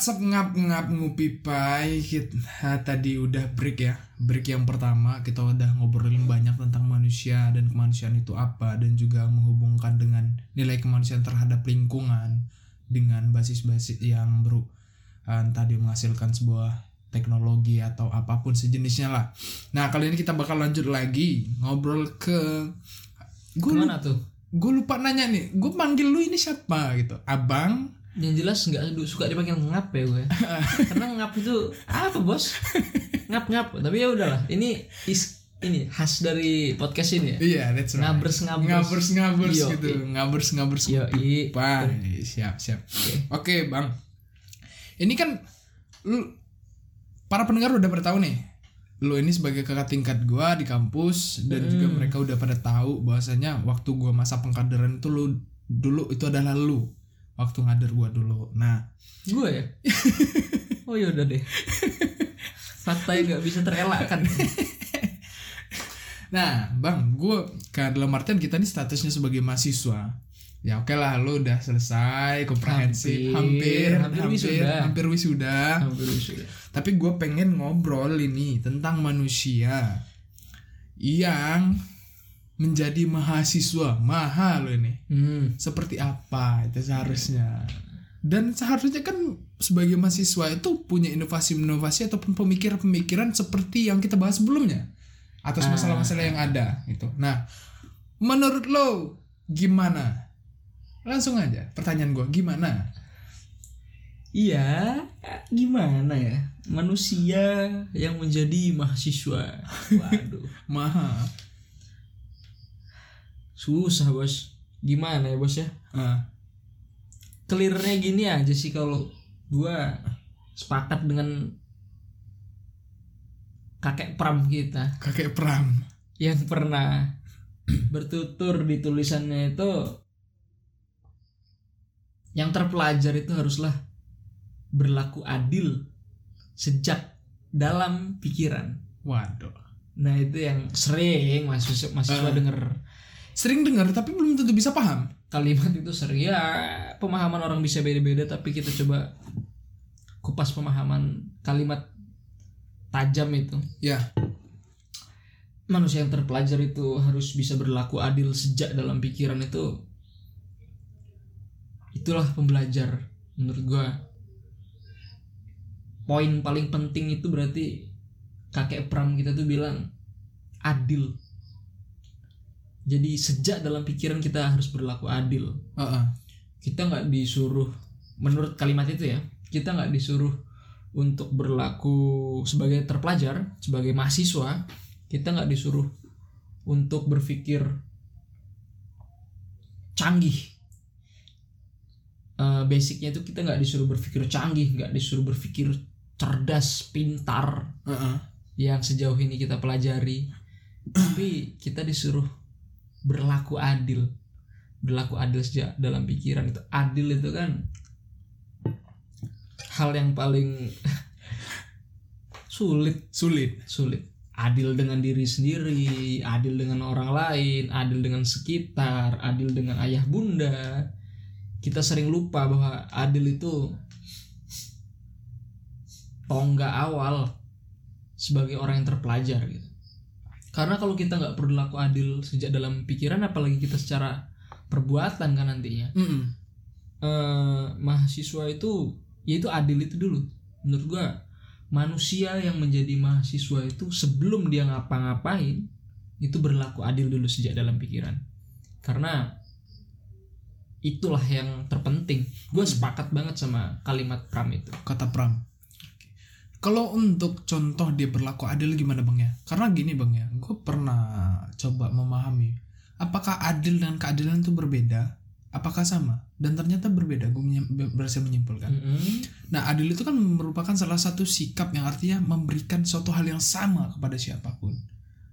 What's up ngap ngap ngupi pai kita tadi udah break ya break yang pertama kita udah ngobrolin banyak tentang manusia dan kemanusiaan itu apa dan juga menghubungkan dengan nilai kemanusiaan terhadap lingkungan dengan basis-basis yang baru entah dia menghasilkan sebuah teknologi atau apa pun sejenisnya lah. Nah kali ini kita bakal lanjut lagi ngobrol ke gue tuh? gue lupa nanya nih gue panggil lu ini siapa gitu abang Yang jelas nggak suka dipanggil ngap ya gue. Karena ngap itu apa bos? Ngap ngap. Tapi ya udahlah. Ini is ini khas dari podcast ini ya. iya that's right Ngabers ngabers. ngabers ngabers Yo, gitu ngabers ngabers Yo i. Pak, siap siap. Oke bang, ini kan lu para pendengar udah pada tahu nih, lu ini sebagai kakak tingkat gua di kampus dan juga mereka udah pada tahu bahwasanya waktu gua masa pengkaderan itu lu dulu itu adalah lu waktu ngader gua dulu. Nah, Gue ya. Oh ya udah deh. Fakta yang nggak bisa terelakkan. nah bang, gua ke dalam artian kita ini statusnya sebagai mahasiswa. Ya oke lah, lu udah selesai komprehensif, hampir, Hampir, hampir wisuda. hampir wisuda. Hampir sudah. Tapi gue pengen ngobrol ini tentang manusia yang menjadi mahasiswa mahal loh ini. Hmm. Seperti apa itu seharusnya. Dan seharusnya kan sebagai mahasiswa itu punya inovasi-inovasi ataupun pemikiran-pemikiran seperti yang kita bahas sebelumnya atas Ah. masalah-masalah yang ada gitu. Nah, menurut lo gimana? Langsung aja pertanyaan gue gimana? Iya, gimana ya? Manusia yang menjadi mahasiswa. Waduh. Mahal. Susah bos. Gimana ya bos ya? Ah, Clearnya gini aja sih kalau gua sepakat dengan kakek pram kita kakek Pram. yang pernah bertutur di tulisannya itu yang terpelajar itu haruslah berlaku adil sejak dalam pikiran. Waduh. Nah itu yang sering mahasiswa mahasiswa Ah. denger Sering dengar tapi belum tentu bisa paham. kalimat itu sering. Ya pemahaman orang bisa beda-beda tapi kita coba kupas pemahaman kalimat tajam itu. Ya. manusia yang terpelajar itu harus bisa berlaku adil sejak dalam pikiran itu. Itulah pembelajar menurut gua. Poin paling penting itu berarti kakek pram kita tuh bilang adil jadi sejak dalam pikiran kita harus berlaku adil Heeh. kita nggak disuruh menurut kalimat itu ya kita nggak disuruh untuk berlaku sebagai terpelajar sebagai mahasiswa kita nggak disuruh untuk berpikir canggih Eh, basicnya itu kita nggak disuruh berpikir canggih nggak disuruh berpikir cerdas pintar Heeh. yang sejauh ini kita pelajari tapi kita disuruh berlaku adil. Berlaku adil sejak dalam pikiran itu. Adil itu kan hal yang paling sulit. Sulit. sulit. Adil dengan diri sendiri adil dengan orang lain adil dengan sekitar adil dengan ayah bunda. Kita sering lupa bahwa adil itu tonggak awal sebagai orang yang terpelajar gitu karena kalau kita nggak berlaku adil sejak dalam pikiran apalagi kita secara perbuatan kan nantinya. Mm-mm. eh, mahasiswa itu ya itu adil itu dulu. Menurut gua manusia yang menjadi mahasiswa itu sebelum dia ngapa-ngapain itu berlaku adil dulu sejak dalam pikiran. Karena itulah yang terpenting. Gue sepakat banget sama kalimat Pram itu. Kata Pram. Kalau untuk contoh dia berlaku adil gimana bang ya? Karena gini bang ya, gue pernah coba memahami apakah adil dan keadilan itu berbeda, apakah sama? Dan ternyata berbeda. Gue berhasil menyimpulkan. Mm-mm. Nah, adil itu kan merupakan salah satu sikap yang artinya memberikan suatu hal yang sama kepada siapa pun.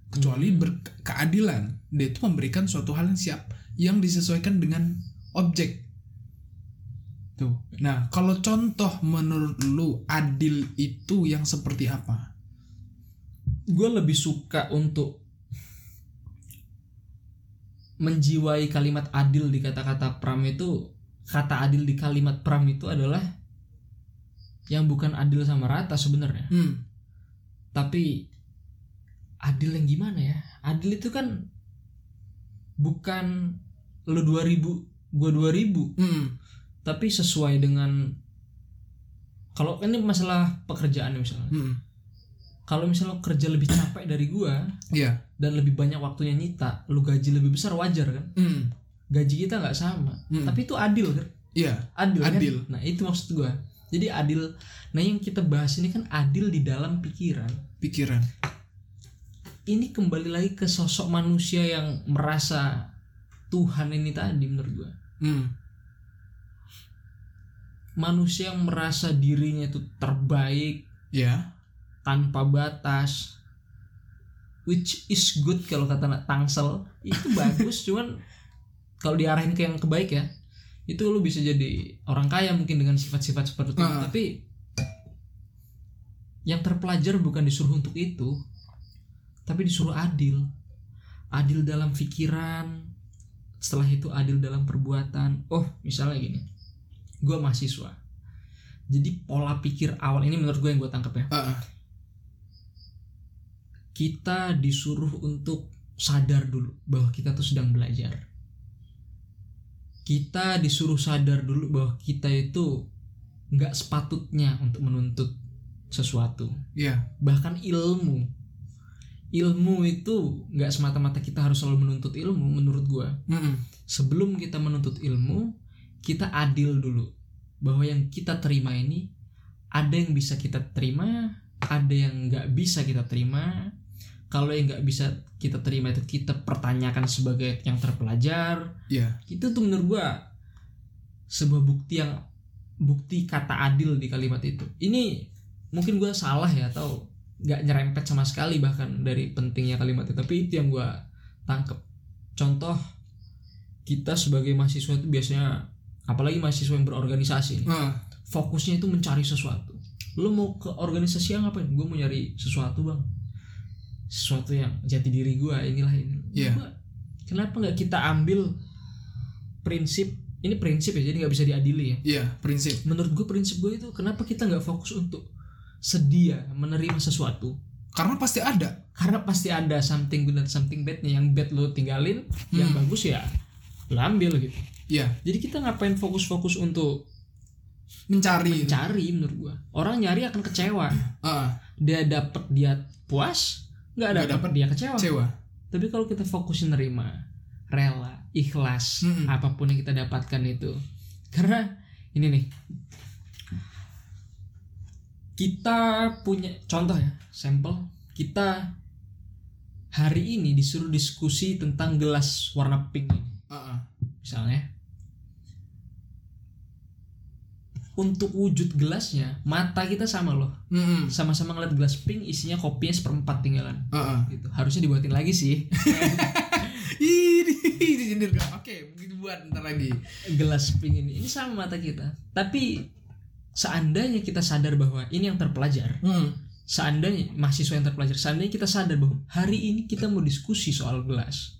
Kecuali berkeadilan, dia itu memberikan suatu hal yang siap yang disesuaikan dengan objek. Tuh. Nah, kalau contoh menurut lu adil itu yang seperti apa? gue lebih suka untuk menjiwai kalimat adil di kata-kata pram itu kata adil di kalimat pram itu adalah yang bukan adil sama rata sebenarnya Hmm. tapi adil yang gimana ya adil itu kan bukan lu 2000 gua 2000 Hmm. Tapi sesuai dengan kalau ini masalah pekerjaan misalnya Hmm. kalau misalnya lo kerja lebih capek dari gua Iya. dan lebih banyak waktunya nyita lu gaji lebih besar wajar kan Hmm. gaji kita nggak sama Hmm. tapi itu adil kan Iya. adil, kan? Adil. nah itu maksud gua jadi adil nah yang kita bahas ini kan adil di dalam pikiran Pikiran. ini kembali lagi ke sosok manusia yang merasa Tuhan ini tadi menurut gua Hmm. Manusia yang merasa dirinya itu terbaik Ya. tanpa batas which is good kalau kata anak tangsel. Itu bagus cuman kalau diarahin ke yang kebaik ya itu lu bisa jadi orang kaya mungkin dengan sifat-sifat seperti itu. Ah. tapi yang terpelajar bukan disuruh untuk itu tapi disuruh adil. Adil dalam pikiran setelah itu adil dalam perbuatan. Oh misalnya gini gue mahasiswa jadi pola pikir awal ini menurut gue yang gue tangkap ya Ah, ah. kita disuruh untuk sadar dulu bahwa kita tuh sedang belajar. Kita disuruh sadar dulu bahwa kita itu nggak sepatutnya untuk menuntut sesuatu. Iya. Bahkan ilmu, ilmu itu nggak semata-mata kita harus selalu menuntut ilmu. Menurut gua, Hmm. sebelum kita menuntut ilmu, kita adil dulu bahwa yang kita terima ini ada yang bisa kita terima, ada yang nggak bisa kita terima. Kalau yang nggak bisa kita terima itu kita pertanyakan sebagai yang terpelajar. Iya. Itu tuh menurut gua sebuah bukti yang bukti kata adil di kalimat itu. Ini mungkin gua salah ya atau nggak nyerempet sama sekali bahkan dari pentingnya kalimat itu. Tapi itu yang gua tangkep. Contoh kita sebagai mahasiswa itu biasanya apalagi mahasiswa yang berorganisasi nih, Ah. fokusnya itu mencari sesuatu lu mau ke organisasi yang ngapain gue mau nyari sesuatu bang sesuatu yang jati diri gue inilah ini. Gua, kenapa nggak kita ambil prinsip ini prinsip ya jadi nggak bisa diadili ya Iya. Prinsip. menurut gue prinsip gue itu kenapa kita nggak fokus untuk sedia menerima sesuatu Karena pasti ada. karena pasti ada something good dan something badnya yang bad lo tinggalin yang Hmm. bagus ya lo ambil gitu Iya. jadi kita ngapain fokus-fokus untuk Mencari. mencari menurut gua orang nyari akan kecewa Ah. dia dapet dia puas nggak dapet, dapet, dia kecewa Kecewa. tapi kalau kita fokusin nerima rela ikhlas Mm-mm. apa pun yang kita dapatkan itu karena ini nih kita punya contoh ya sampel kita hari ini disuruh diskusi tentang gelas warna pink ini Ah, ah. misalnya untuk wujud gelasnya mata kita sama loh Hmm. sama-sama ngeliat gelas pink isinya kopinya seperempat tinggalan ah. gitu harusnya dibuatin lagi sih Ini gak? Oke, begitu buat ntar lagi. gelas pink ini ini sama mata kita tapi seandainya kita sadar bahwa ini yang terpelajar Hmm. seandainya mahasiswa yang terpelajar seandainya kita sadar bahwa hari ini kita mau diskusi soal gelas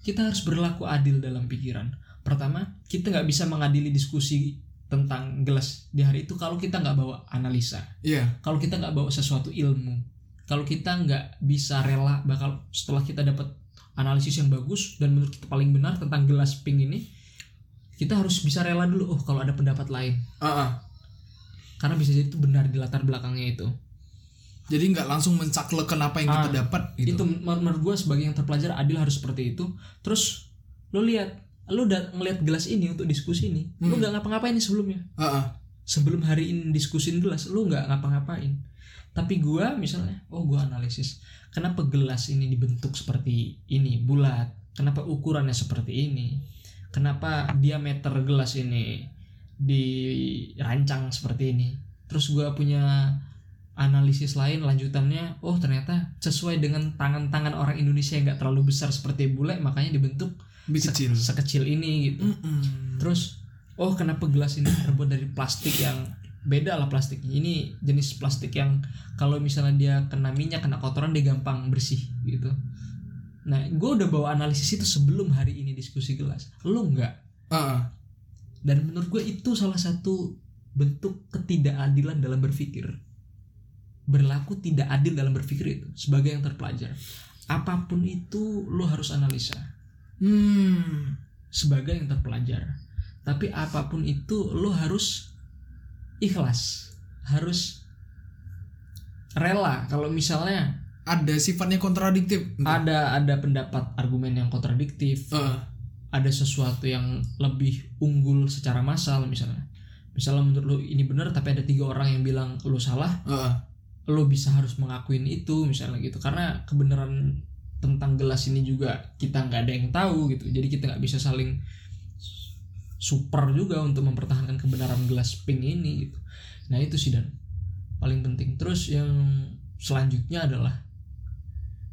kita harus berlaku adil dalam pikiran pertama kita nggak bisa mengadili diskusi tentang gelas di hari itu kalau kita nggak bawa analisa Iya. kalau kita nggak bawa sesuatu ilmu kalau kita nggak bisa rela bakal setelah kita dapat analisis yang bagus dan menurut kita paling benar tentang gelas pink ini kita harus bisa rela dulu oh kalau ada pendapat lain Ah, ah. karena bisa jadi itu benar di latar belakangnya itu Jadi nggak langsung mencakleken apa yang kita Ah, dapat itu gitu. men- menurut gue sebagai yang terpelajar adil harus seperti itu terus lo lihat lo udah ngelihat gelas ini untuk diskusi ini Hmm. nggak ngapa-ngapain nih sebelumnya? Ah, ah. sebelum hari ini diskusin gelas lu nggak ngapa-ngapain. Tapi gua misalnya oh gua analisis kenapa gelas ini dibentuk seperti ini bulat? Kenapa ukurannya seperti ini? Kenapa diameter gelas ini dirancang seperti ini? Terus gua punya analisis lain lanjutannya oh ternyata sesuai dengan tangan-tangan orang Indonesia yang nggak terlalu besar seperti bule makanya dibentuk Lebih se- kecil. sekecil ini gitu Mm-mm. Terus oh kenapa gelas ini terbuat dari plastik yang beda lah plastiknya. Ini jenis plastik yang kalau misalnya dia kena minyak, kena kotoran dia gampang bersih gitu. Nah, gue udah bawa analisis itu sebelum hari ini diskusi gelas. Lo enggak. Ah, ah. Dan menurut gue itu salah satu bentuk ketidakadilan dalam berpikir berlaku tidak adil dalam berpikir itu sebagai yang terpelajar apa pun itu lo harus analisa Hmm. sebagai yang terpelajar tapi apa pun itu lo harus ikhlas harus rela kalau misalnya Ada sifatnya kontradiktif. ada ada pendapat argumen yang kontradiktif Heeh. ada sesuatu yang lebih unggul secara massal misalnya misalnya menurut lo ini benar tapi ada tiga orang yang bilang lo salah Heeh. lo bisa harus mengakuin itu misalnya gitu karena kebenaran tentang gelas ini juga kita nggak ada yang tahu gitu. Jadi kita nggak bisa saling super juga untuk mempertahankan kebenaran gelas pink ini gitu. Nah itu sih dan. Paling penting. Terus yang selanjutnya adalah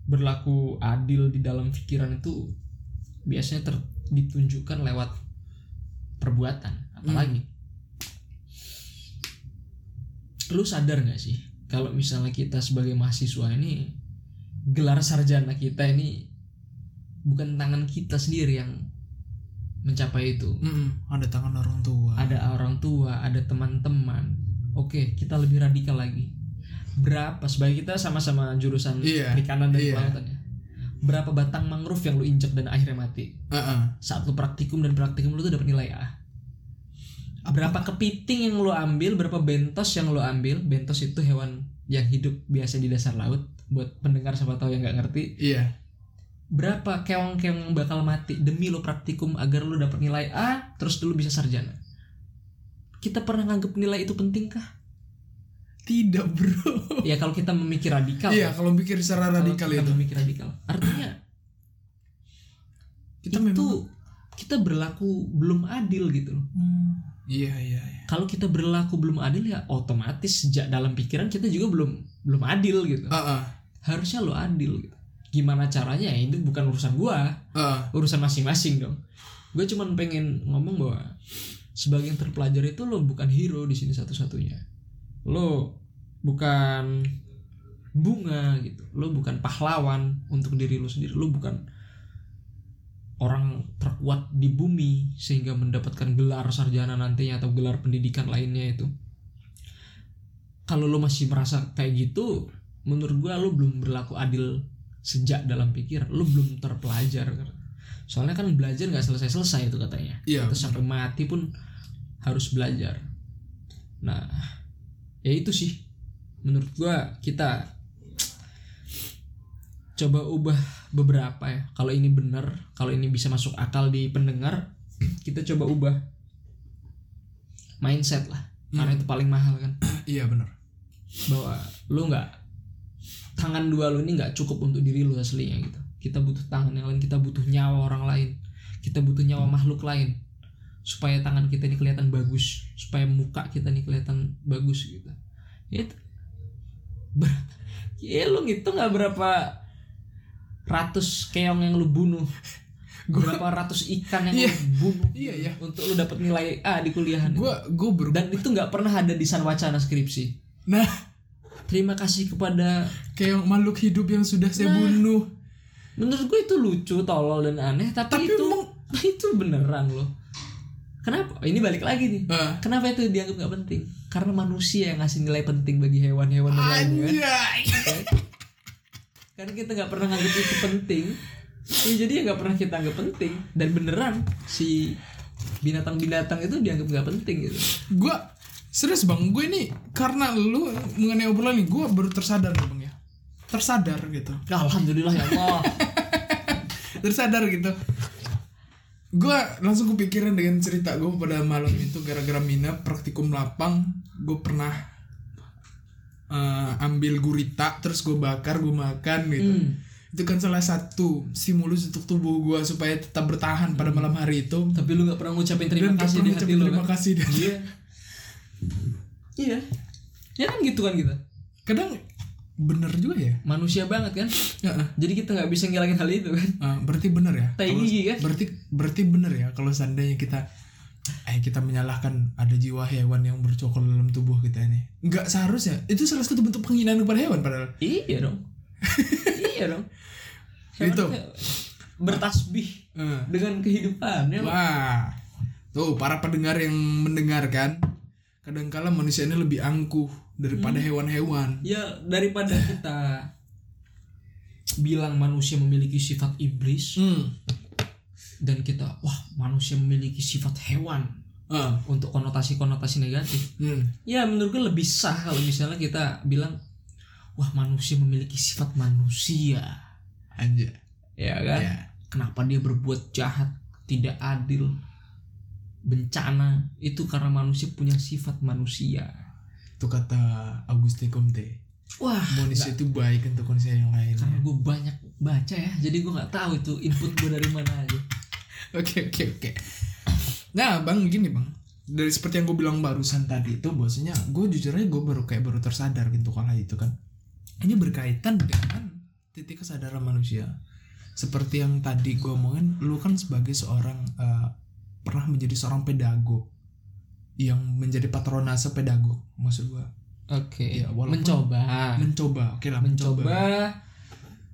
berlaku adil di dalam pikiran itu biasanya ter, ditunjukkan lewat perbuatan apalagi. Lu sadar nggak sih kalau misalnya kita sebagai mahasiswa ini gelar sarjana kita ini bukan tangan kita sendiri yang mencapai itu Mm-mm. Ada tangan orang tua. ada orang tua ada teman-teman oke kita lebih radikal lagi berapa sebagai kita sama-sama jurusan Iya, perikanan dan iya. kelautan ya berapa batang mangrove yang lu injek dan akhirnya mati Heeh. saat lu praktikum dan praktikum lu tuh dapat nilai A berapa kepiting yang lu ambil berapa bentos yang lu ambil bentos itu hewan yang hidup biasa di dasar laut buat pendengar siapa tahu yang nggak ngerti Iya. berapa keong-keong bakal mati demi lu praktikum agar lu dapat nilai A terus dulu bisa sarjana kita pernah nganggap nilai itu penting kah Tidak, Bro. ya kalau kita memikir radikal Iya, kalau mikir secara Kalau radikal kita itu. memikir radikal artinya Kita itu memang kita berlaku belum adil gitu loh Hmm. Iya, iya, iya. kalau kita berlaku belum adil ya otomatis sejak dalam pikiran kita juga belum belum adil gitu Heeh. Harusnya lo adil gitu. Gimana caranya ya? Itu bukan urusan gua. Heeh. urusan masing-masing dong. Gue cuman pengen ngomong bahwa sebagai yang terpelajar itu lo bukan hero di sini satu-satunya. Lo bukan bunga gitu. Lo bukan pahlawan untuk diri lo sendiri. Lo bukan orang terkuat di bumi sehingga mendapatkan gelar sarjana nantinya atau gelar pendidikan lainnya itu. Kalau lo masih merasa kayak gitu menurut gua lo belum berlaku adil sejak dalam pikir lo belum terpelajar soalnya kan belajar nggak selesai selesai itu katanya. Iya. kita sampai mati pun harus belajar. Nah ya itu sih. Menurut gua kita coba ubah beberapa ya. Kalau ini benar kalau ini bisa masuk akal di pendengar kita coba ubah mindset lah. Karena itu paling mahal kan? Iya, benar. bahwa lu nggak tangan dua lu ini nggak cukup untuk diri lu aslinya gitu. Kita butuh tangan yang lain kita butuh nyawa orang lain. Kita butuh nyawa makhluk lain. Supaya tangan kita ini kelihatan bagus. Supaya muka kita ini kelihatan bagus gitu. Itu Ber- ya lu ngitung nggak berapa ratus keong yang lu bunuh? Berapa ratus ikan yang Iya. lu bunuh Iya, iya. untuk lu dapat nilai A di kuliahan? Gua gua dan itu nggak pernah ada di san wacana skripsi. Nah, terima kasih kepada kayak makhluk hidup yang sudah saya Nah. bunuh. menurut gue itu lucu tolol dan aneh tapi, Tapi itu emang- itu beneran loh kenapa ini balik lagi nih Ah. kenapa itu dianggap nggak penting karena manusia yang ngasih nilai penting bagi hewan-hewan lainnya kan? Anjay. karena kita nggak pernah nganggap itu penting ya jadi ya nggak pernah kita anggap penting dan beneran si binatang-binatang itu dianggap nggak penting gitu Gua serius bang, gue ini karena lu mengenai obrolan ini, gue baru tersadar nih bang ya, tersadar gitu, alhamdulillah ya Allah tersadar gitu. Gue langsung kepikiran dengan cerita gue pada malam itu gara-gara mina praktikum lapang, gue pernah eh, ambil gurita terus gue bakar gue makan gitu. Hmm. Itu kan salah satu stimulus untuk tubuh gue supaya tetap bertahan pada malam hari itu. tapi lu nggak pernah ngucapin terima Dan gak kasih di hati ngucapin lu terima kan? kasih dan iya iya ya kan gitu kan kita kadang bener juga ya. manusia banget kan Ya, jadi kita nggak bisa ngilangin hal itu kan Ah, berarti bener ya. Tai gigi kan? Berarti berarti bener ya kalau seandainya kita eh kita menyalahkan ada jiwa hewan yang bercokol dalam tubuh kita ini. Enggak seharusnya. Itu salah satu bentuk penghinaan kepada hewan padahal. iya dong iya dong Hewan Itu. bertasbih Eh. dengan kehidupannya loh. Wah. Tuh para pendengar yang mendengarkan kadangkala manusia ini lebih angkuh daripada hewan-hewan. Ya daripada kita bilang manusia memiliki sifat iblis hmm. dan kita wah manusia memiliki sifat hewan. Ah. untuk konotasi-konotasi negatif. Hmm. ya menurut gue lebih sah kalau misalnya kita bilang wah manusia memiliki sifat manusia. Aja ya kan? Ya. Kenapa dia berbuat jahat tidak adil bencana itu karena manusia punya sifat manusia itu kata Auguste Comte wah manusia itu baik untuk manusia yang lain karena gue banyak baca ya jadi gue nggak tahu itu input gue dari mana aja Oke oke oke. Nah bang gini bang, dari seperti yang gue bilang barusan tadi itu bahwasanya gue jujur aja gue baru kayak baru tersadar gitu kalau itu kan. Ini berkaitan dengan titik kesadaran manusia. Seperti yang tadi gue omongin, lu kan sebagai seorang eh, pernah menjadi seorang pedagog yang menjadi patronase pedagog maksud gue oke Iya, walaupun- mencoba. mencoba oke lah mencoba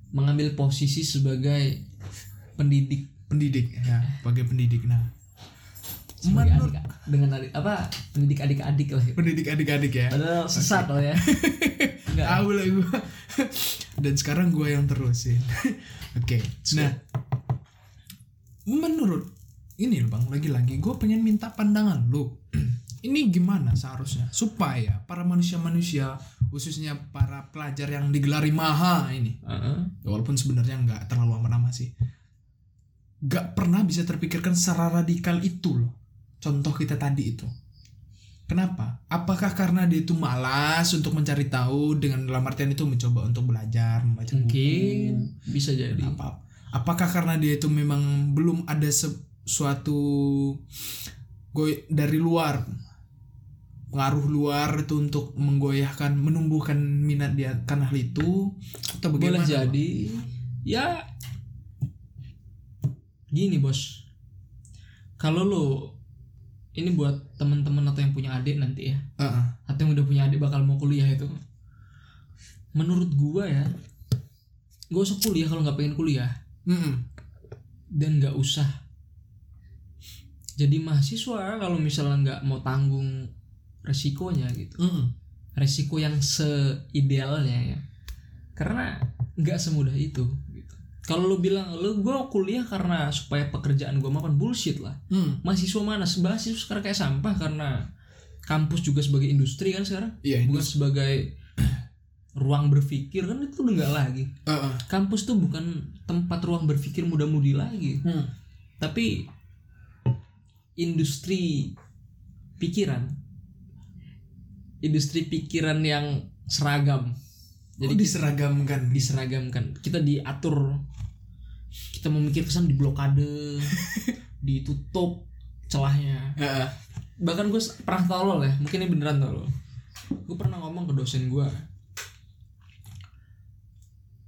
mengambil posisi sebagai pendidik. Pendidik ya sebagai pendidik nah. Sebagai menurut adik dengan adik apa pendidik adik-adik lah. Pendidik adik-adik ya. Padahal sesat loh ya. Tahu lah gue dan sekarang gue yang terusin. Oke nah. Menurut ini loh bang lagi-lagi gue pengen minta pandangan lu. Ini gimana seharusnya supaya para manusia-manusia khususnya para pelajar yang digelari maha ini Heeh. ya walaupun sebenarnya nggak terlalu amat sih nggak pernah bisa terpikirkan secara radikal itu loh. Contoh kita tadi itu. Kenapa? Apakah karena dia itu malas untuk mencari tahu dengan dalam artian itu mencoba untuk belajar membaca buku? Mungkin bisa jadi. Apa apakah karena dia itu memang belum ada se- suatu goy dari luar. Pengaruh luar itu untuk menggoyahkan menumbuhkan minat dia akan hal itu atau boleh bagaimana jadi ya gini bos. Kalau lo ini buat teman-teman atau yang punya adik nanti ya. Heeh. atau yang udah punya adik bakal mau kuliah itu. Menurut gua ya gak usah kuliah kalau nggak pengen kuliah. Mm-mm. dan nggak usah jadi mahasiswa kalau misalnya nggak mau tanggung resikonya gitu Mm-mm. resiko yang seidealnya ya karena nggak semudah itu gitu. kalau lu bilang lu gue kuliah karena supaya pekerjaan gue makan bullshit lah Mm. mahasiswa mana mahasiswa sekarang kayak sampah karena kampus juga sebagai industri kan sekarang Iya, bukan sebagai ruang berpikir kan itu udah nggak lagi Heeh. kampus tuh bukan tempat ruang berpikir muda-mudi lagi Hmm. tapi industri pikiran. Industri pikiran yang seragam. Jadi jadi diseragamkan. diseragamkan. Kita diatur. Kita memikir kesan di blokade ditutup celahnya. Heeh. bahkan gue pernah tolol ya mungkin ini beneran tolol. Gue pernah ngomong ke dosen gue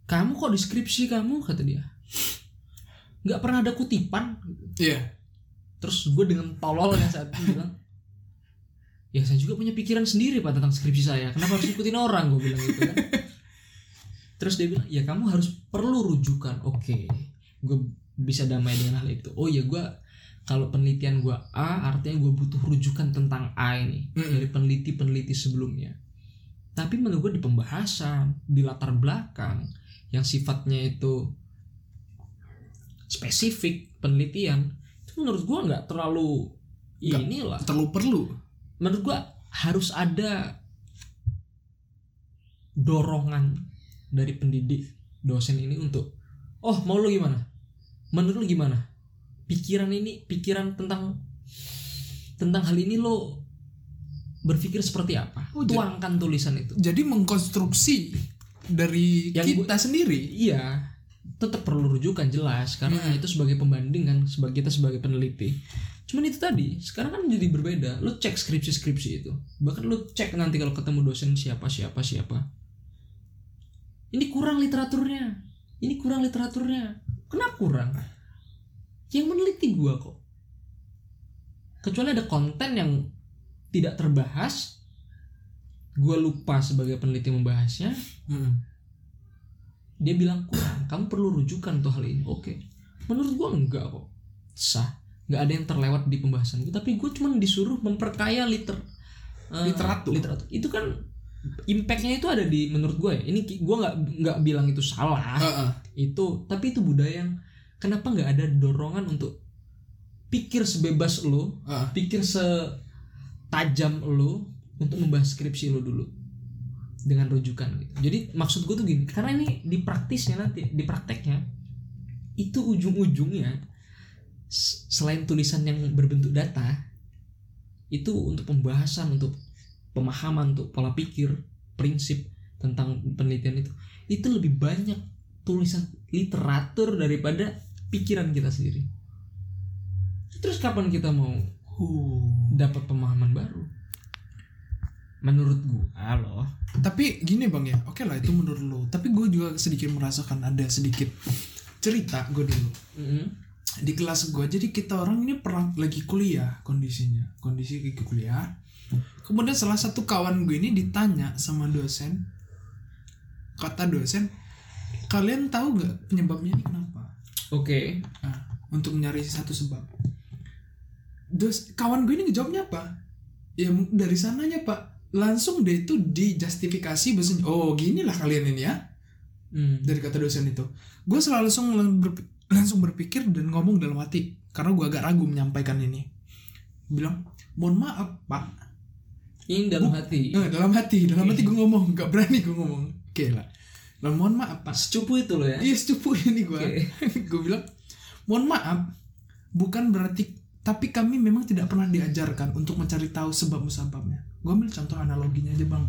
kamu kok deskripsi kamu? kata dia. Nggak pernah ada kutipan. Iya. Terus gue dengan tololnya saat itu bilang ya saya juga punya pikiran sendiri pak tentang skripsi saya. Kenapa harus ikutin orang? Gue bilang gitu kan. Terus dia bilang ya kamu harus perlu rujukan. Oke gue bisa damai dengan hal itu. Oh ya gue kalau penelitian gue A artinya gue butuh rujukan tentang A ini Mm-mm. dari peneliti-peneliti sebelumnya. Tapi menurut gue di pembahasan di latar belakang yang sifatnya itu spesifik penelitian menurut gua nggak terlalu Nggak. inilah Terlalu perlu. menurut gua harus ada dorongan dari pendidik dosen ini untuk oh mau lu gimana menurut lu gimana pikiran ini pikiran tentang tentang hal ini lo berpikir seperti apa Oh, tuangkan tulisan itu Jadi mengkonstruksi dari Yang kita sendiri. iya tetap perlu rujukan jelas. Karena Hmm. itu sebagai pembanding kan sebagai kita sebagai peneliti. Cuman itu tadi sekarang kan jadi berbeda. Lu cek skripsi skripsi itu. Bahkan lu cek nanti kalau ketemu dosen siapa siapa siapa. Ini kurang literaturnya. Ini kurang literaturnya. Kenapa kurang? Yang meneliti gua kok. Kecuali ada konten yang tidak terbahas gua lupa sebagai peneliti membahasnya. Mm. Dia bilang kurang kamu perlu rujukan untuk hal ini. Oke. Menurut gua enggak kok. Sah. Nggak ada yang terlewat di pembahasan gue tapi gue cuma disuruh memperkaya liter eh, Literatur. literatur. Itu kan impactnya itu ada di menurut gue ya. Ini gue nggak nggak bilang itu salah. Heeh. itu tapi itu budaya yang kenapa nggak ada dorongan untuk pikir sebebas lo Heeh. pikir setajam lo untuk membahas skripsi lo dulu dengan rujukan gitu. Jadi maksud gue tuh gini karena ini di praktisnya nanti di prakteknya itu ujung-ujungnya selain tulisan yang berbentuk data itu untuk pembahasan untuk pemahaman untuk pola pikir prinsip tentang penelitian itu itu lebih banyak tulisan literatur daripada pikiran kita sendiri. Terus kapan kita mau dapat pemahaman baru menurut gua loh Tapi gini bang ya, oke lah itu menurut lo. Tapi gue juga sedikit merasakan ada sedikit cerita gue dulu di kelas gue. Jadi kita orang ini pernah lagi kuliah kondisinya, kondisi lagi kuliah. Kemudian salah satu kawan gue ini ditanya sama dosen, kata dosen, kalian tahu nggak penyebabnya ini kenapa? oke Nah, untuk mencari satu sebab. Dos, kawan gue ini ngejawabnya apa? Ya dari sananya pak, langsung deh itu dijustifikasi bahasanya. Oh gini lah kalian ini ya, hmm. dari kata dosen itu. Gue selalu langsung lang- berpi- langsung berpikir dan ngomong dalam hati, karena gue agak ragu menyampaikan ini. Bilang, mohon maaf pak. ini dalam Bu- hati Eh, dalam hati, dalam Oke. hati gue ngomong, gak berani gue ngomong. Oke lah. Dan mohon maaf pak. secupu itu loh ya Iya secupu ini gue. Oke. gue bilang, mohon maaf, bukan berarti tapi kami memang tidak pernah diajarkan untuk mencari tahu sebab musababnya. Gue ambil contoh analoginya aja bang.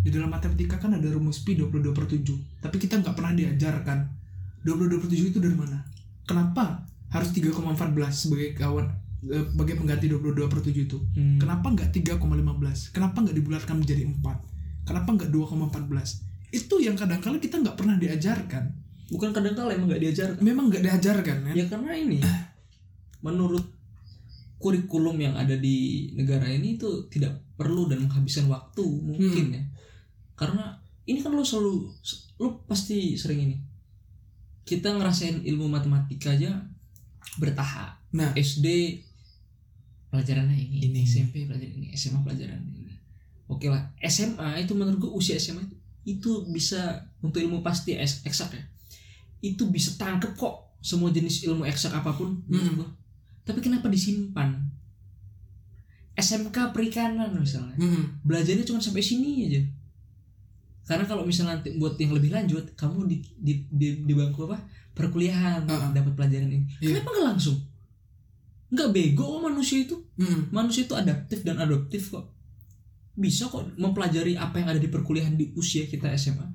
Di dalam matematika kan ada rumus pi 22 per 7. Tapi kita nggak pernah diajarkan 22 per 7 itu dari mana. Kenapa harus 3,14 sebagai kawan eh, sebagai pengganti 22 per 7 itu? Hmm. Kenapa nggak 3,15? Kenapa nggak dibulatkan menjadi 4? Kenapa nggak 2,14? Itu yang kadang-kala kita nggak pernah diajarkan. bukan kadang kala emang nggak diajar Memang nggak diajarkan kan? ya karena ini menurut kurikulum yang ada di negara ini itu tidak perlu dan menghabiskan waktu mungkin ya karena ini kan lo selalu lo pasti sering ini kita ngerasain ilmu matematika aja bertahap Nah, SD pelajarannya ini, Ini. SMP pelajaran ini, SMA pelajaran ini. Oke lah, SMA itu menurut gue usia SMA itu, itu bisa untuk ilmu pasti eksak ya. Itu bisa tangkep kok semua jenis ilmu eksak apa pun menurut Mm. Tapi kenapa disimpan? SMK perikanan misalnya. mm, Belajarnya cuma sampai sini aja. Karena kalau misalnya nanti buat yang lebih lanjut, kamu di di di, di bangku apa? Perkuliahan Uh-uh. dapat pelajaran ini. Iya. Kenapa nggak langsung? Nggak bego kok manusia itu. mm, Manusia itu adaptif dan adoptif kok. Bisa kok mempelajari apa yang ada di perkuliahan di usia kita SMA.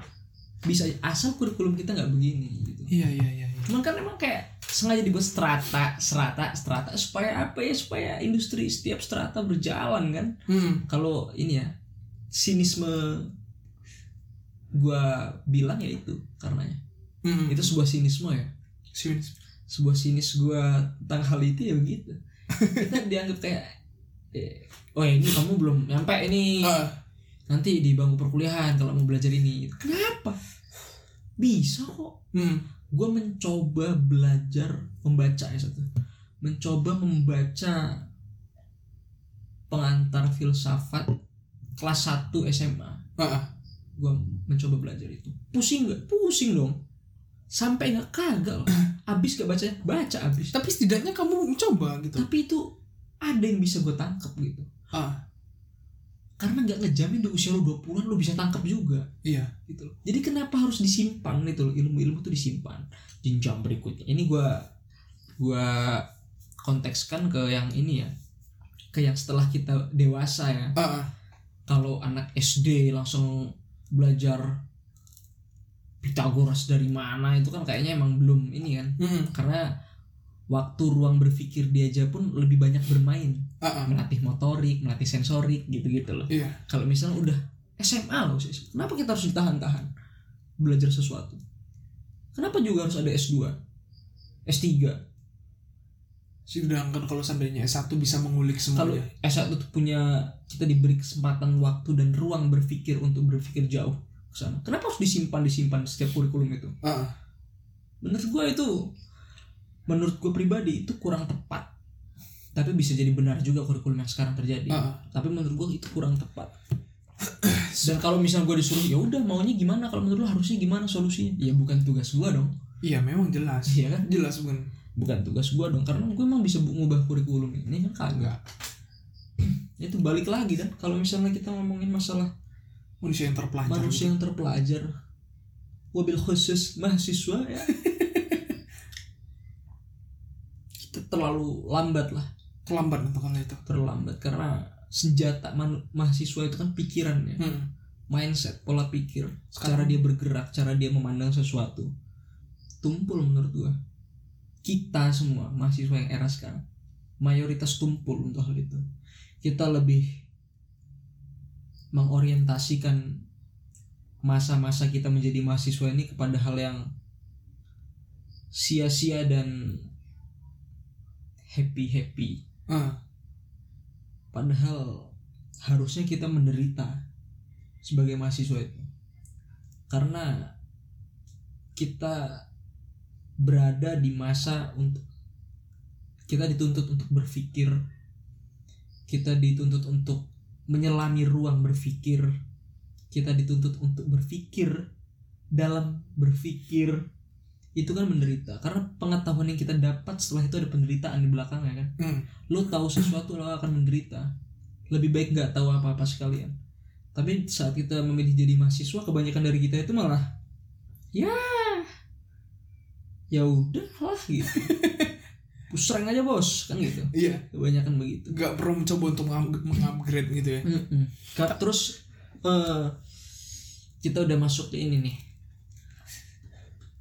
Bisa asal kurikulum kita nggak begini gitu. iya iya iya. iya. Cuman kan emang kayak sengaja dibuat strata, strata, strata supaya apa ya? Supaya industri setiap strata berjalan kan. Mm, Kalau ini ya sinisme gua bilang ya itu karenanya. mm. Itu sebuah sinisme ya. Sinis. sebuah sinis gua tentang hal itu ya begitu kita dianggap kayak eh, oh ini kamu belum nyampe ini Ah, nanti di bangku perkuliahan kalau mau belajar ini kenapa bisa kok mm, gua mencoba belajar membaca ya satu mencoba membaca pengantar filsafat kelas 1 SMA ah, gua mencoba belajar itu. Pusing nggak? Pusing dong. Sampai nggak kagak loh. abis gak baca baca abis. Tapi setidaknya kamu mencoba gitu. tapi itu ada yang bisa gue tangkap gitu. Ah, karena nggak ngejamin di usia lo 20-an lo bisa tangkap juga. Iya. gitu loh. Jadi kenapa harus disimpan gitu loh? Ilmu-ilmu itu disimpan. Jenjang berikutnya. Ini gua gua kontekskan ke yang ini ya. Ke yang setelah kita dewasa ya. Ah, ah. kalau anak SD langsung belajar Pitagoras dari mana itu kan kayaknya emang belum ini kan. Mm, karena waktu ruang berpikir dia aja pun lebih banyak bermain ah, ah. melatih motorik melatih sensorik gitu-gitu loh. Iya. kalau misalnya udah SMA loh sis, kenapa kita harus ditahan-tahan? Belajar sesuatu. Kenapa juga harus ada S2 S3 Sedangkan kalau seandainya S1 bisa mengulik kalau semuanya. S1 tuh punya kita diberi kesempatan waktu dan ruang berpikir untuk berpikir jauh ke sana. Kenapa harus disimpan disimpan setiap kurikulum itu? Ah. menurut gue itu menurut gue pribadi itu kurang tepat tapi bisa jadi benar juga kurikulum yang sekarang terjadi. Heeh. tapi menurut gue itu kurang tepat. Dan kalau misal gue disuruh ya udah maunya gimana? Kalau menurut lu harusnya gimana solusinya? Ya bukan tugas gue dong. Iya memang jelas. Iya kan? Jelas bukan bukan tugas gue dong karena gue emang bisa bu- ngubah kurikulum ini kan? Kagak. Itu balik lagi kan kalau misalnya kita ngomongin masalah manusia yang terpelajar. manusia yang terpelajar. Wabil khusus mahasiswa ya. Kita terlalu lambat lah terlambat untuk hal itu. Terlambat karena senjata manu- mahasiswa itu kan pikirannya. Hmm. mindset pola pikir Sekarang- cara dia bergerak cara dia memandang sesuatu. Tumpul menurut gua. Kita semua mahasiswa yang era sekarang mayoritas tumpul untuk hal itu. Kita lebih mengorientasikan masa-masa kita menjadi mahasiswa ini kepada hal yang sia-sia dan happy happy Ah, Padahal harusnya kita menderita sebagai mahasiswa itu. Karena kita berada di masa untuk kita dituntut untuk berpikir. Kita dituntut untuk menyelami ruang berpikir. Kita dituntut untuk berpikir dalam berpikir itu kan menderita. Karena pengetahuan yang kita dapat setelah itu ada penderitaan di belakangnya kan? Hmm. lo tahu sesuatu lo akan menderita. Lebih baik nggak tahu apa-apa sekalian. Tapi saat kita memilih jadi mahasiswa kebanyakan dari kita itu malah ya ya udah lah gitu. Pusreng aja bos kan gitu. Iya. Kebanyakan begitu. Nggak perlu mencoba untuk meng- mengupgrade gitu ya. Mm-mm. Ka- terus eh, kita udah masuk ke ini nih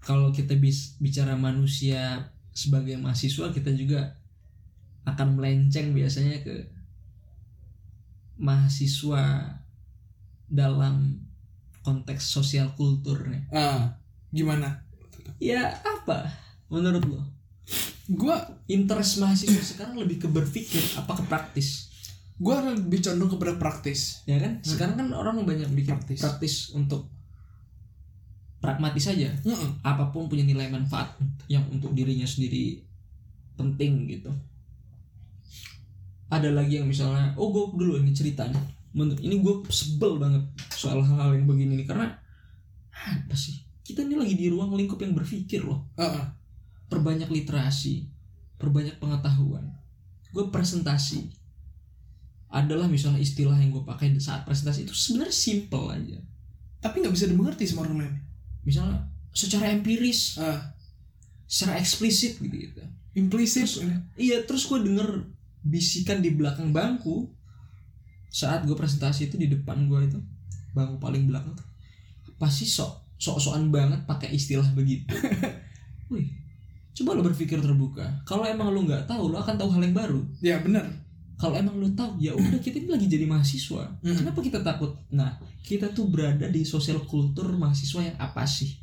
kalau kita bis, bicara manusia sebagai mahasiswa kita juga akan melenceng biasanya ke mahasiswa dalam konteks sosial kultur nih. Ah gimana? Ya apa? Menurut lo? Gua interest mahasiswa sekarang lebih ke berpikir apa ke praktis? Gua lebih condong kepada praktis. Ya kan? Sekarang kan orang banyak bikin Praktis. praktis, untuk pragmatis saja. Mm-mm. apa pun punya nilai manfaat yang untuk dirinya sendiri penting gitu. Ada lagi yang misalnya oh gue dulu ini ceritanya. Menurut ini gue sebel banget soal hal-hal yang begini nih karena apa sih? Kita ini lagi di ruang lingkup yang berpikir loh. Ah, ah. perbanyak literasi perbanyak pengetahuan. Gue presentasi. Adalah misalnya istilah yang gue pakai saat presentasi itu sebenarnya simple aja. Tapi nggak bisa dimengerti sama orang lain misalnya secara empiris ah. secara eksplisit gitu gitu. Implisit Terus, iya terus gue denger bisikan di belakang bangku saat gue presentasi itu di depan gue itu bangku paling belakang tuh pasti sok sok-sokan banget pakai istilah begitu. Wih coba lo berpikir terbuka. Kalau emang lo nggak tahu lo akan tahu hal yang baru. Ya benar kalau emang lo tahu ya udah kita ini lagi jadi mahasiswa. Mm. kenapa kita takut? Nah kita tuh berada di sosial kultur mahasiswa yang apa sih?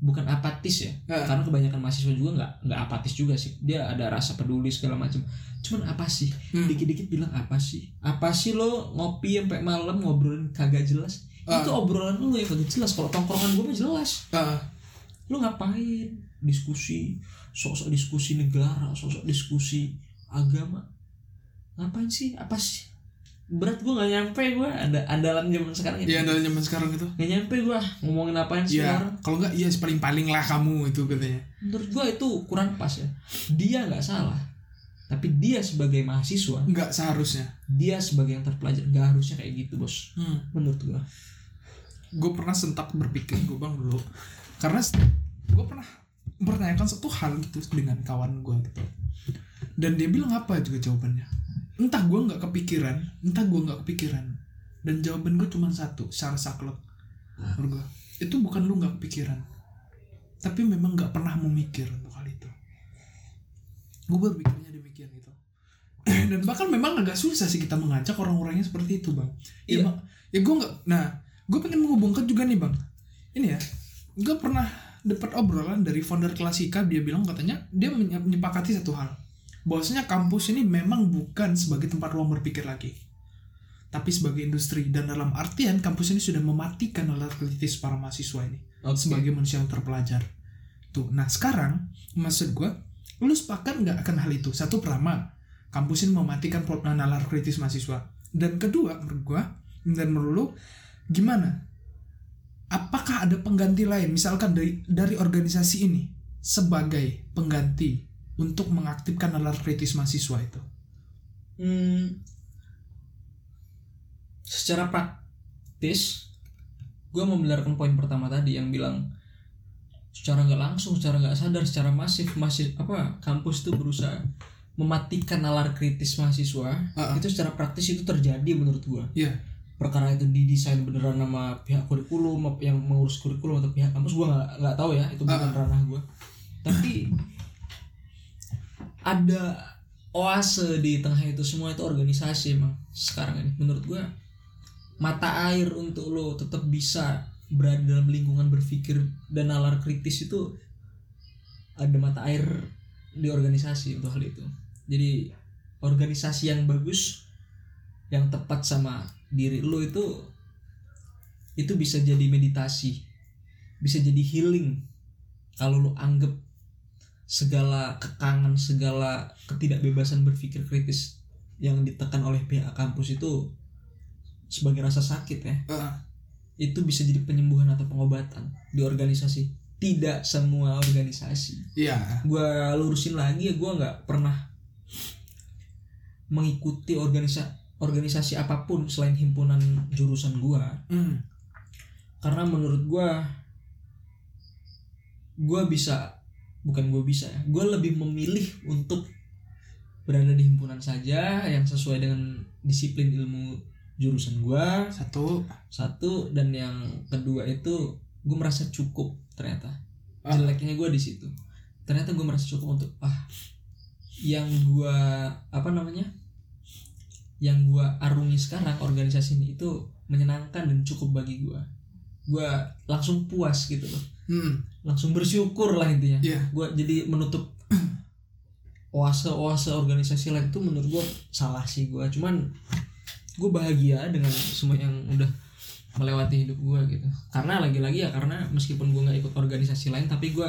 Bukan apatis ya Ah. karena kebanyakan mahasiswa juga nggak nggak apatis juga sih. Dia ada rasa peduli segala macam. Cuman apa sih? Hmm. dikit-dikit bilang apa sih? Apa sih lo ngopi sampai malam ngobrolin kagak jelas? Ah. itu obrolan lo yang kagak jelas. Kalau tongkrongan gue mah jelas. Ah, lo ngapain? Diskusi sosok diskusi negara sosok diskusi agama ngapain sih? Apa sih? Berat gue nggak nyampe gue ada andalan zaman sekarang ya dalam zaman sekarang itu nggak nyampe gue ngomongin apaan sih ya orang kalau nggak iya paling paling lah kamu itu katanya. Menurut gue itu kurang pas ya. Dia nggak salah. Tapi dia sebagai mahasiswa nggak seharusnya. dia sebagai yang terpelajar nggak harusnya kayak gitu bos. Hmm. menurut gue gue pernah sentak berpikir gue bang dulu. Karena gue pernah mempertanyakan satu hal gitu dengan kawan gue gitu. Dan dia bilang apa juga jawabannya entah gue nggak kepikiran entah gue nggak kepikiran. Dan jawaban gue cuma satu secara saklek. Menurut gue itu bukan lu nggak kepikiran. Tapi memang nggak pernah mau mikir untuk hal itu. Gue berpikirnya demikian gitu. Dan bahkan memang agak susah sih kita mengajak orang-orangnya seperti itu bang. Ya, Iya. mak- ya gue nggak nah gue pengen menghubungkan juga nih bang. Ini ya gue pernah dapat obrolan dari founder klasika dia bilang katanya dia menye- menyepakati satu hal bahwasanya kampus ini memang bukan sebagai tempat ruang berpikir lagi. Tapi sebagai industri. Dan dalam artian kampus ini sudah mematikan nalar kritis para mahasiswa ini Oke. sebagai manusia yang terpelajar. Tuh nah sekarang maksud gue lu sepakat nggak akan hal itu? Satu pertama kampus ini mematikan pro- nalar kritis mahasiswa. Dan kedua menurut gua dan menurut lu gimana? Apakah ada pengganti lain? Misalkan dari dari organisasi ini sebagai pengganti untuk mengaktifkan nalar kritis mahasiswa itu Hmm, secara praktis gue membenarkan poin pertama tadi yang bilang secara nggak langsung secara nggak sadar secara masif masih apa kampus itu berusaha mematikan nalar kritis mahasiswa Ah, ah. itu secara praktis itu terjadi menurut gue Iya. perkara itu didesain beneran sama pihak kurikulum yang mengurus kurikulum atau pihak kampus gue nggak nggak tahu ya itu bukan ranah gue tapi ada oase di tengah itu semua itu organisasi emang sekarang ini. Menurut gue mata air untuk lo tetap bisa berada dalam lingkungan berpikir dan nalar kritis itu ada mata air di organisasi untuk hal itu. Jadi organisasi yang bagus yang tepat sama diri lo itu itu bisa jadi meditasi bisa jadi healing kalau lo anggap segala kekangan segala ketidakbebasan berpikir kritis yang ditekan oleh pihak kampus itu sebagai rasa sakit ya. Ah, itu bisa jadi penyembuhan atau pengobatan di organisasi. Tidak semua organisasi. Iya. Gua lurusin lagi ya gua nggak pernah mengikuti organisasi organisasi apa pun selain himpunan jurusan gua. Hmm. karena menurut gua gua bisa bukan gua bisa ya. Gua lebih memilih untuk berada di himpunan saja yang sesuai dengan disiplin ilmu jurusan gua. Satu. Satu dan yang kedua itu gue merasa cukup ternyata. Ah. jeleknya gue di situ. Ternyata gue merasa cukup untuk ah yang gue apa namanya yang gue arungi sekarang organisasi ini itu menyenangkan dan cukup bagi gue gue langsung puas gitu loh. Hmm. Langsung bersyukur lah intinya. Iya. gue jadi menutup oase oase organisasi lain itu menurut gue salah sih gue cuman gue bahagia dengan semua yang udah melewati hidup gue gitu. Karena lagi-lagi ya karena meskipun gue nggak ikut organisasi lain tapi gue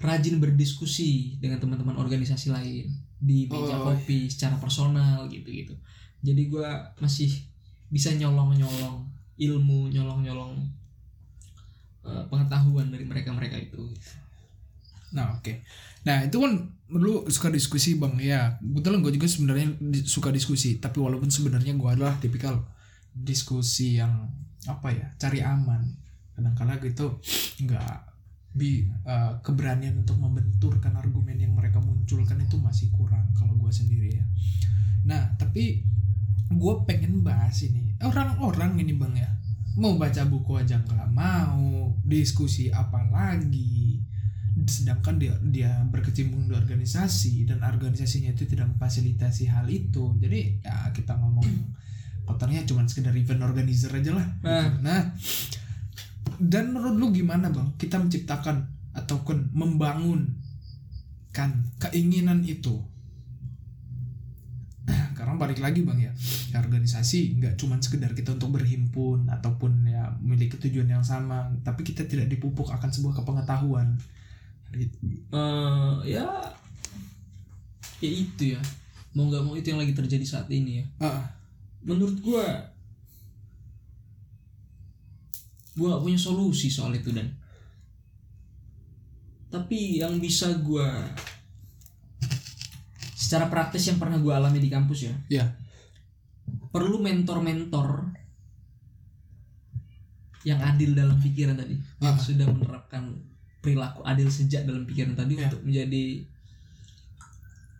rajin berdiskusi dengan teman-teman organisasi lain. Di meja Oh. kopi secara personal gitu gitu jadi gue masih bisa nyolong-nyolong ilmu nyolong-nyolong eh, pengetahuan dari mereka-mereka itu Nah oke. Nah itu kan lu suka diskusi bang ya. Betul gue juga sebenarnya suka diskusi. Tapi walaupun sebenarnya gue adalah tipikal diskusi yang apa ya cari aman. Kadang-kadang gitu nggak bi eh, keberanian untuk membenturkan argumen yang mereka munculkan itu masih kurang kalau gue sendiri ya. Nah tapi gue pengen bahas ini orang-orang ini bang ya mau baca buku aja nggak mau diskusi apa lagi. Sedangkan dia dia berkecimpung di organisasi dan organisasinya itu tidak memfasilitasi hal itu. Jadi ya kita ngomong kotornya cuma sekedar event organizer aja lah. Gitu. Nah. nah dan menurut lu gimana bang? Kita menciptakan ataupun membangun kan keinginan itu karena balik lagi bang ya, ya organisasi nggak cuma sekedar kita untuk berhimpun ataupun ya memiliki tujuan yang sama tapi kita tidak dipupuk akan sebuah kepengetahuan. Eh ya ya itu ya. Mau nggak mau itu yang lagi terjadi saat ini ya. Ah, menurut gua gua nggak punya solusi soal itu dan. Tapi yang bisa gua secara praktis yang pernah gua alami di kampus ya. Ya perlu mentor-mentor yang adil dalam pikiran tadi. Yang Ah. sudah menerapkan perilaku adil sejak dalam pikiran tadi Ya. untuk menjadi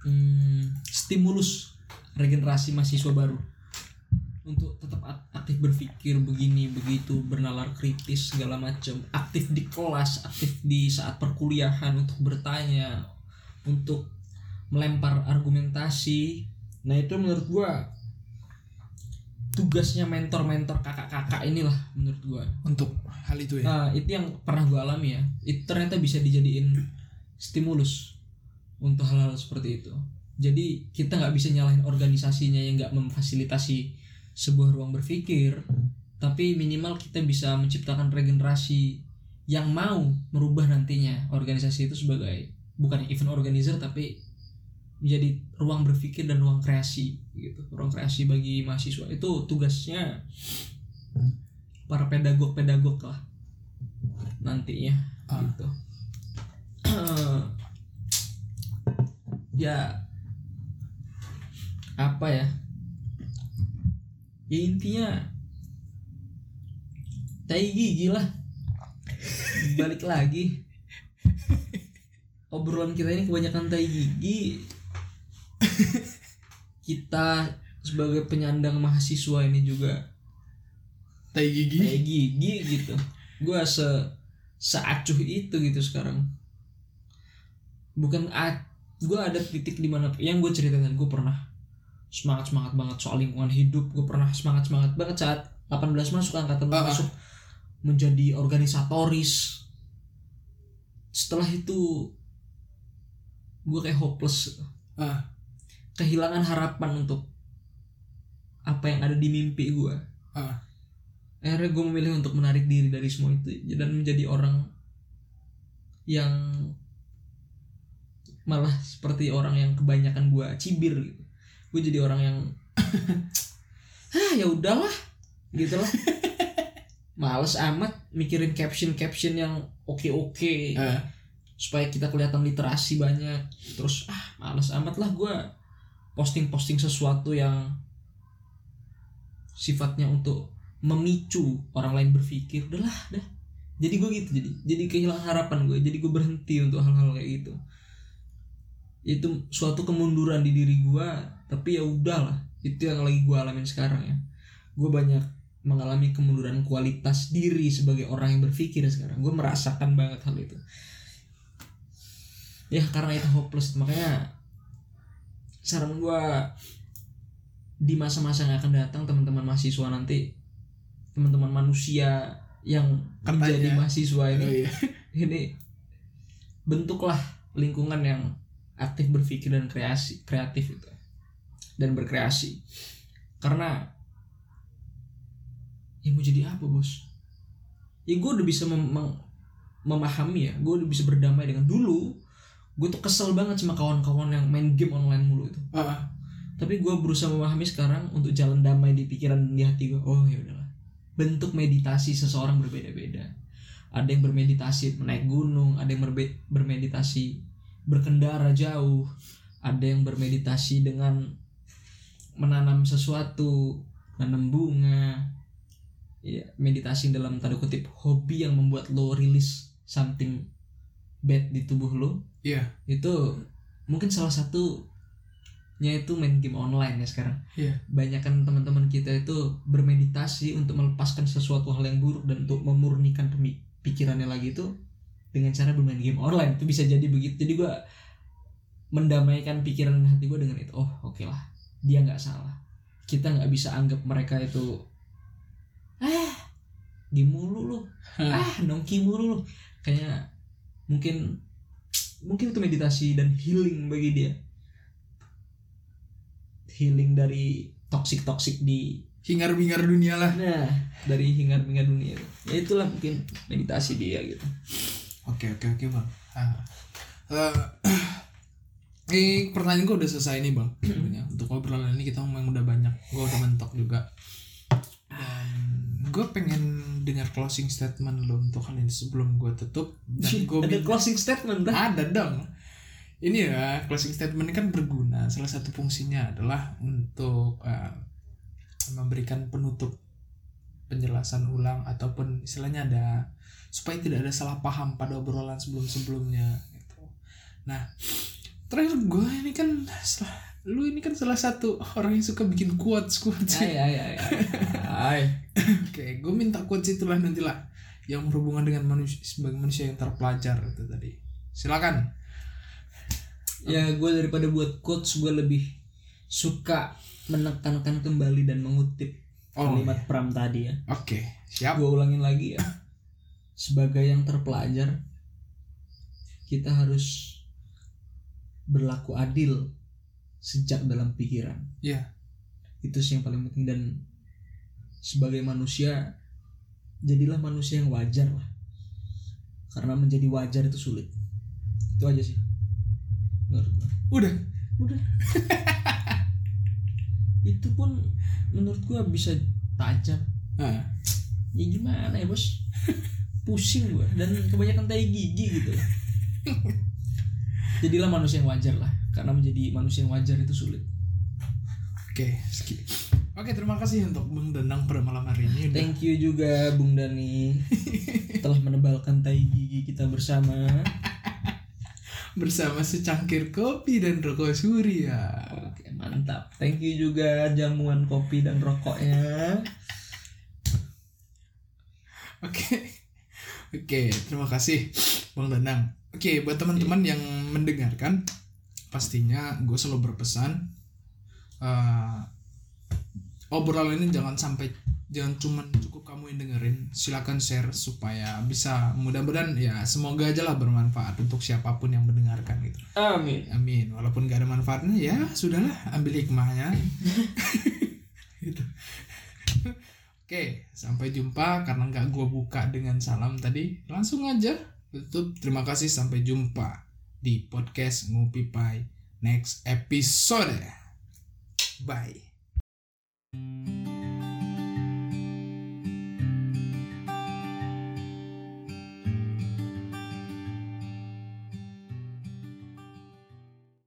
hmm, stimulus regenerasi mahasiswa baru. Untuk tetap ak- aktif berpikir begini begitu bernalar kritis segala macam. Aktif di kelas aktif di saat perkuliahan untuk bertanya untuk melempar argumentasi nah itu menurut gua tugasnya mentor-mentor kakak-kakak inilah menurut gua untuk hal itu ya Nah, itu yang pernah gue alami ya. Itu ternyata bisa dijadiin stimulus untuk hal-hal seperti itu. Jadi kita nggak bisa nyalahin organisasinya yang nggak memfasilitasi sebuah ruang berpikir, tapi minimal kita bisa menciptakan regenerasi yang mau merubah nantinya organisasi itu sebagai bukan event organizer tapi menjadi ruang berpikir dan ruang kreasi gitu. Ruang kreasi bagi mahasiswa. Itu tugasnya para pedagog pedagog lah nantinya Ah. gitu. Ya apa ya? Ya intinya tai gigi lah. Balik lagi. Obrolan kita ini kebanyakan tai gigi kita sebagai penyandang mahasiswa ini juga. Tai gigi. Tai gigi gitu. Gue se seacuh itu gitu sekarang. Bukan gue ada titik di mana yang gue ceritain gue pernah semangat semangat banget soal lingkungan hidup. Gue pernah semangat semangat banget saat 18 masuk angkatan Ah, ah. masuk menjadi organisatoris. Setelah itu gue kayak hopeless. Ah kehilangan harapan untuk apa yang ada di mimpi gue ah. Akhirnya gue memilih untuk menarik diri dari semua itu dan menjadi orang yang malah seperti orang yang kebanyakan gue cibir gitu. Gue jadi orang yang ah ya udahlah gitu lah. Males amat mikirin caption caption yang oke oke ah. supaya kita kelihatan literasi banyak. Terus ah males amat lah gue posting posting sesuatu yang sifatnya untuk memicu orang lain berpikir udahlah dah jadi gue gitu jadi jadi kehilangan harapan gue jadi gue berhenti untuk hal-hal kayak gitu. Itu suatu kemunduran di diri gue tapi ya udahlah itu yang lagi gue alamin sekarang ya. Gue banyak mengalami kemunduran kualitas diri sebagai orang yang berpikir sekarang. Gue merasakan banget hal itu. Ya karena itu hopeless makanya saran gue di masa-masa yang akan datang teman-teman mahasiswa nanti teman-teman manusia yang Katanya. menjadi mahasiswa ini oh iya. ini bentuklah lingkungan yang aktif berpikir dan kreasi kreatif itu dan berkreasi. Karena ya mau jadi apa bos? Ya gue udah bisa mem- mem- memahami ya gue udah bisa berdamai dengan dulu gue tuh kesel banget sama kawan-kawan yang main game online mulu itu. Ah tapi gue berusaha memahami sekarang untuk jalan damai di pikiran dan di hati gue oh ya udahlah. Bentuk meditasi seseorang berbeda-beda. Ada yang bermeditasi menaik gunung ada yang bermeditasi berkendara jauh ada yang bermeditasi dengan menanam sesuatu nanam bunga. Ya meditasi dalam tanda kutip hobi yang membuat lo rilis something bad di tubuh lo iya. itu mungkin salah satunya itu main game online ya sekarang. Iya. Banyak kan teman-teman kita itu bermeditasi untuk melepaskan sesuatu hal yang buruk dan untuk memurnikan pikirannya lagi itu dengan cara bermain game online. Itu bisa jadi begitu. Jadi gua mendamaikan pikiran dan hati gue dengan itu. Oh oke lah. Dia nggak salah. Kita nggak bisa anggap mereka itu ah game mulu lu. Ah nongki mulu lu. Kayak mungkin mungkin itu meditasi dan healing bagi dia. Healing dari toxic toxic di hingar bingar dunia lah. Nah dari hingar bingar dunia. Ya itulah mungkin meditasi dia gitu. Oke oke oke bang. Ah. Eh, ini pertanyaan gue udah selesai nih bang. Sebenarnya. Untuk obrolan ini kita memang udah banyak. Gue udah mentok juga. Dan gue pengen dengar closing statement lo untuk hal ini sebelum gue tutup dan gue ada closing statement dah. Ada dong. Ini ya closing statement ini kan berguna. Salah satu fungsinya adalah untuk eh, memberikan penutup penjelasan ulang ataupun istilahnya ada supaya tidak ada salah paham pada obrolan sebelum sebelumnya gitu. Nah terakhir gue ini kan setelah- lu ini kan salah satu orang yang suka bikin quotes quotes. Ay ay ay ay, ay. Oke, gue minta quotes itulah nantilah yang berhubungan dengan manusia sebagai manusia yang terpelajar itu tadi. Silakan. ya gue daripada buat quotes gue lebih suka menekankan kembali dan mengutip Oh, kalimat Pram tadi ya Oke, siap. gue ulangin lagi ya sebagai yang terpelajar kita harus berlaku adil sejak dalam pikiran Iya. itu sih yang paling penting dan sebagai manusia jadilah manusia yang wajar lah. Karena menjadi wajar itu sulit. Itu aja sih. Menurut gue Udah. udah. Itu pun menurut gua bisa tajam. Ah, ya gimana ya bos? Pusing gua. Dan kebanyakan tai gigi gitu. Jadilah manusia yang wajar lah. Karena menjadi manusia yang wajar itu sulit. Oke skip oke terima kasih untuk bang Danang pada malam hari ini. Udah thank you juga Bung Dani. Telah menebalkan tai gigi kita bersama. Bersama secangkir kopi dan rokok surya. Oke mantap. Thank you juga jamuan kopi dan rokoknya. Oke. Oke, terima kasih Bang Danang. Oke, buat teman-teman yang mendengarkan pastinya gue selalu berpesan eh obrolan ini jangan sampai jangan cuman cukup kamu yang dengerin silakan share supaya bisa mudah-mudahan ya semoga aja lah bermanfaat untuk siapa pun yang mendengarkan gitu amin amin walaupun gak ada manfaatnya ya sudahlah ambil hikmahnya gitu Oke, sampai jumpa karena nggak gua buka dengan salam tadi. Langsung aja tutup. Terima kasih sampai jumpa di podcast Ngupi Pai next episode. Bye. thank you